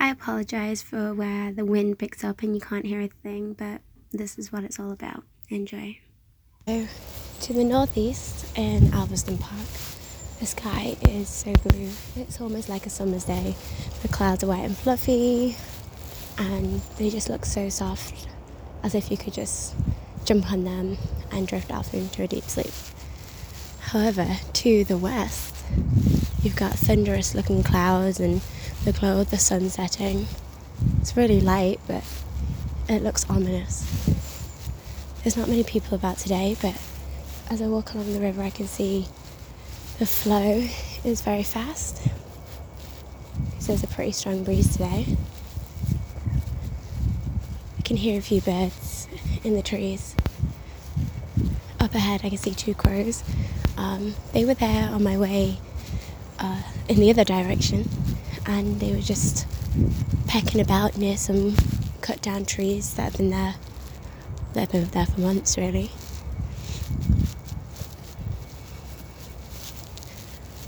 I apologize for where the wind picks up and you can't hear a thing, but this is what it's all about. Enjoy. So, to the northeast in Alvaston Park, the sky is so blue. It's almost like a summer's day. The clouds are white and fluffy, and they just look so soft, as if you could just jump on them and drift off into a deep sleep. However, to the west, you've got thunderous looking clouds and the glow of the sun setting. It's really light, but it looks ominous. There's not many people about today, but as I walk along the river, I can see the flow is very fast. Because there's a pretty strong breeze today. I can hear a few birds in the trees. Up ahead, I can see two crows. Um, they were there on my way uh, in the other direction, and they were just pecking about near some cut down trees that have been there. They've been there for months, really.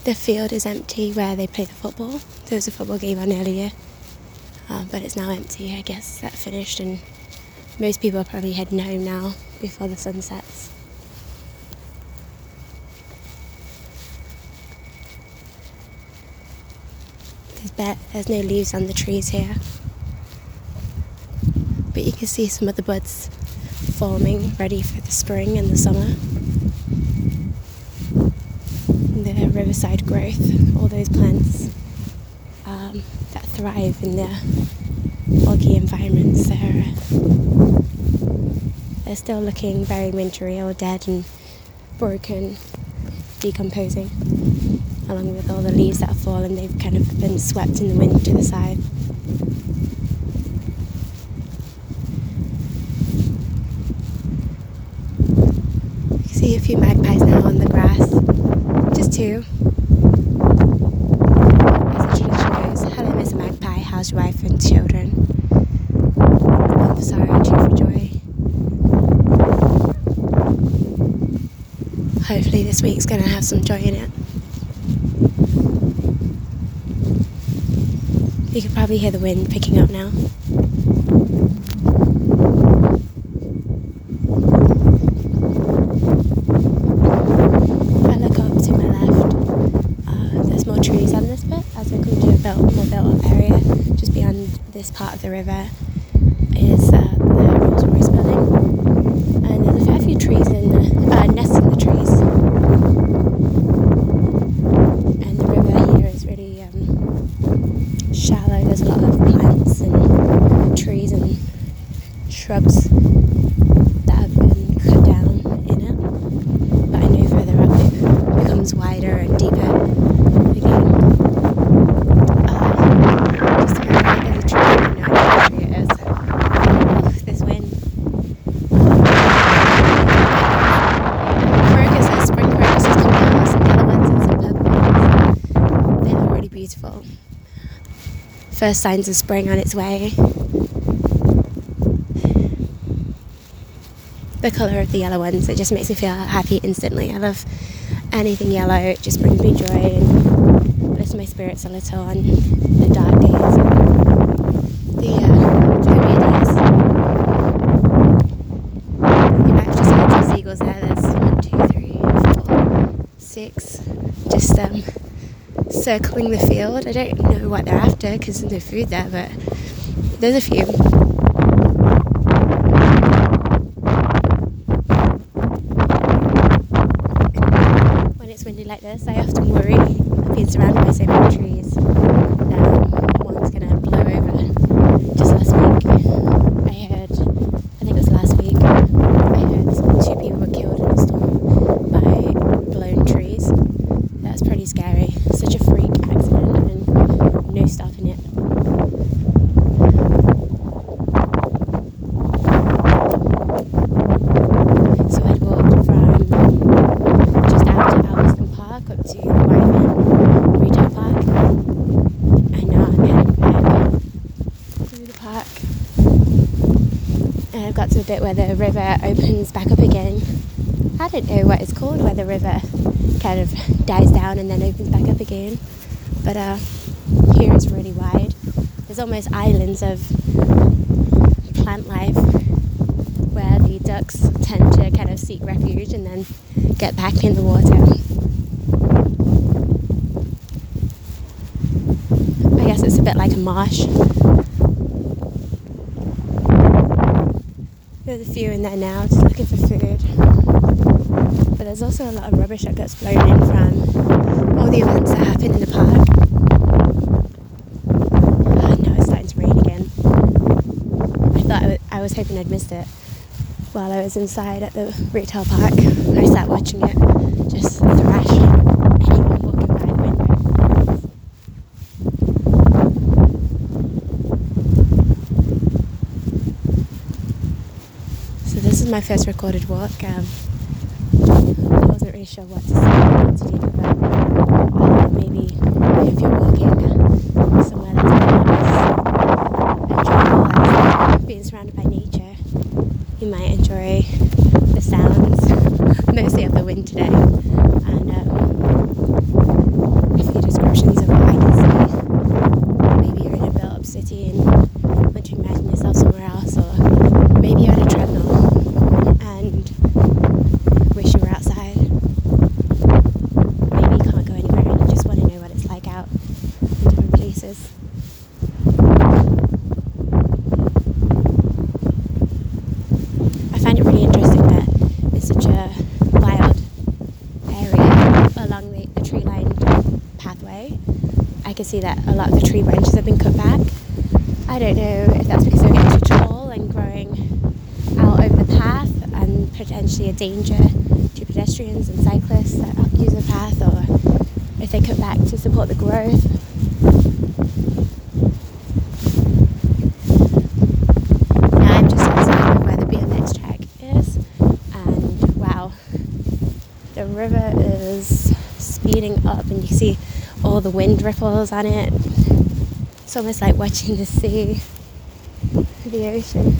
The field is empty where they play the football. There was a football game on earlier, uh, but it's now empty. I guess that finished, and most people are probably heading home now before the sun sets. There's, be- there's no leaves on the trees here, but you can see some of the buds forming, ready for the spring and the summer. The riverside growth, all those plants um, that thrive in the boggy environments, they're, they're still looking very wintry or dead and broken, decomposing along with all the leaves that have fallen, they've kind of been swept in the wind to the side. You see a few magpies now on the grass, just two. As the tradition goes, hello, Miss Magpie, how's your wife and children? I'm sorry, cheer for joy. Hopefully, this week's going to have some joy in it. You can probably hear the wind picking up now. I look up to my left, uh, there's more trees on this bit as we come to a built, more built up area. Just beyond this part of the river is uh, the Rolls Royce building. And there's a fair few trees in the, uh, nests in the trees. And the river here is really um, shallow. There's a lot of plants and trees and shrubs that have been cut down in it. But I know further up it becomes wider and deeper again. Uh, just about right there's a tree. I have no idea what tree it is. Oh, this wind. Crocuses, spring crocuses come down. Some yellow ones and some purple ones. They look really beautiful first signs of spring on its way. The colour of the yellow ones, it just makes me feel happy instantly. I love anything yellow, it just brings me joy and lifts my spirits a little on the dark days. The uh, days. You might have just heard some seagulls there. There's one, two, three, four, six. Just um, circling the field. I don't know what they're after because there's no food there, but there's a few. When it's windy like this, I often worry. I've been surrounded by so many trees that one's gonna blow over. Just last week, I heard, I think it was last week, I heard two people were killed in a storm by blown trees. That's pretty scary. Such a freak accident and no stopping it. So I'd walked from just after Alvaston Park up to the Wyvern Retail Park. And now I'm heading back through the park. And I've got to a bit where the river opens back up again. I don't know what it's called, where the river kind of dies down and then opens back up again. But uh, it's really wide. there's almost islands of plant life where the ducks tend to kind of seek refuge and then get back in the water. I guess it's a bit like a marsh. There's a few in there now just looking for food. But there's also a lot of rubbish that gets blown in from all the events that happen in the park. Now it's starting to rain again. I thought I was, I was hoping I'd missed it while I was inside at the retail park. I sat watching it just thrash anyone walking by the window. So this is my first recorded walk. Um, I wasn't really sure what to say, what to do, but I thought maybe if you're walking somewhere that's enjoyable as being surrounded by nature, you might enjoy the sounds, mostly of the wind today, and um, a few descriptions of what I can see. Maybe you're in a built-up city and want to imagine yourself somewhere else, or maybe you're on a treadmill and wish you were outside. Maybe you can't go anywhere and you just want to know what it's like out in different places. I find it really interesting that it's such a wild area along the, the tree lined pathway. I can see that a lot of the tree branches have been cut back. I don't know if that's because they're getting too tall and growing out over the path and potentially a danger to pedestrians and cyclists that use the path or if they cut back to support the growth. Now I'm just outside of where the BMX track is and wow, the river is speeding up and you see all the wind ripples on it. It's almost like watching the sea, the ocean.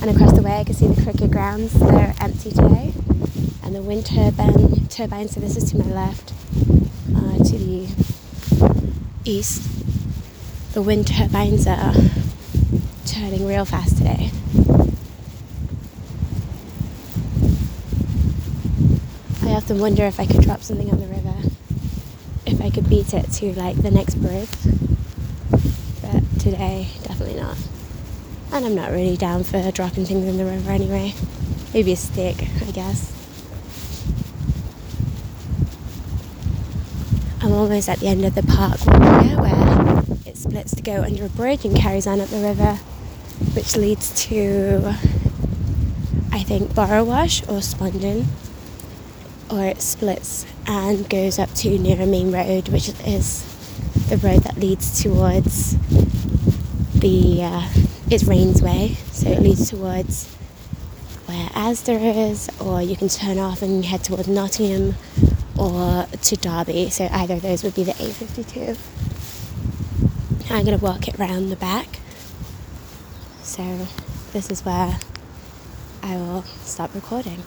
And across the way, I can see the cricket grounds. They're empty today. And the wind turbine, turbine so this is to my left, uh, to the east. The wind turbines are turning real fast today. I often wonder if I could drop something on the if I could beat it to like the next bridge. But today, definitely not. And I'm not really down for dropping things in the river anyway. Maybe a stick, I guess. I'm almost at the end of the park here where it splits to go under a bridge and carries on up the river, which leads to, I think, Borrowash or Spondon. Or it splits and goes up to near a main road, which is the road that leads towards the uh, it's Raynesway, so it leads towards where Asda is, or you can turn off and head towards Nottingham or to Derby. So either of those would be the A52. I'm going to walk it round the back. So this is where I will stop recording.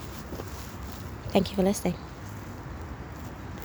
Thank you for listening.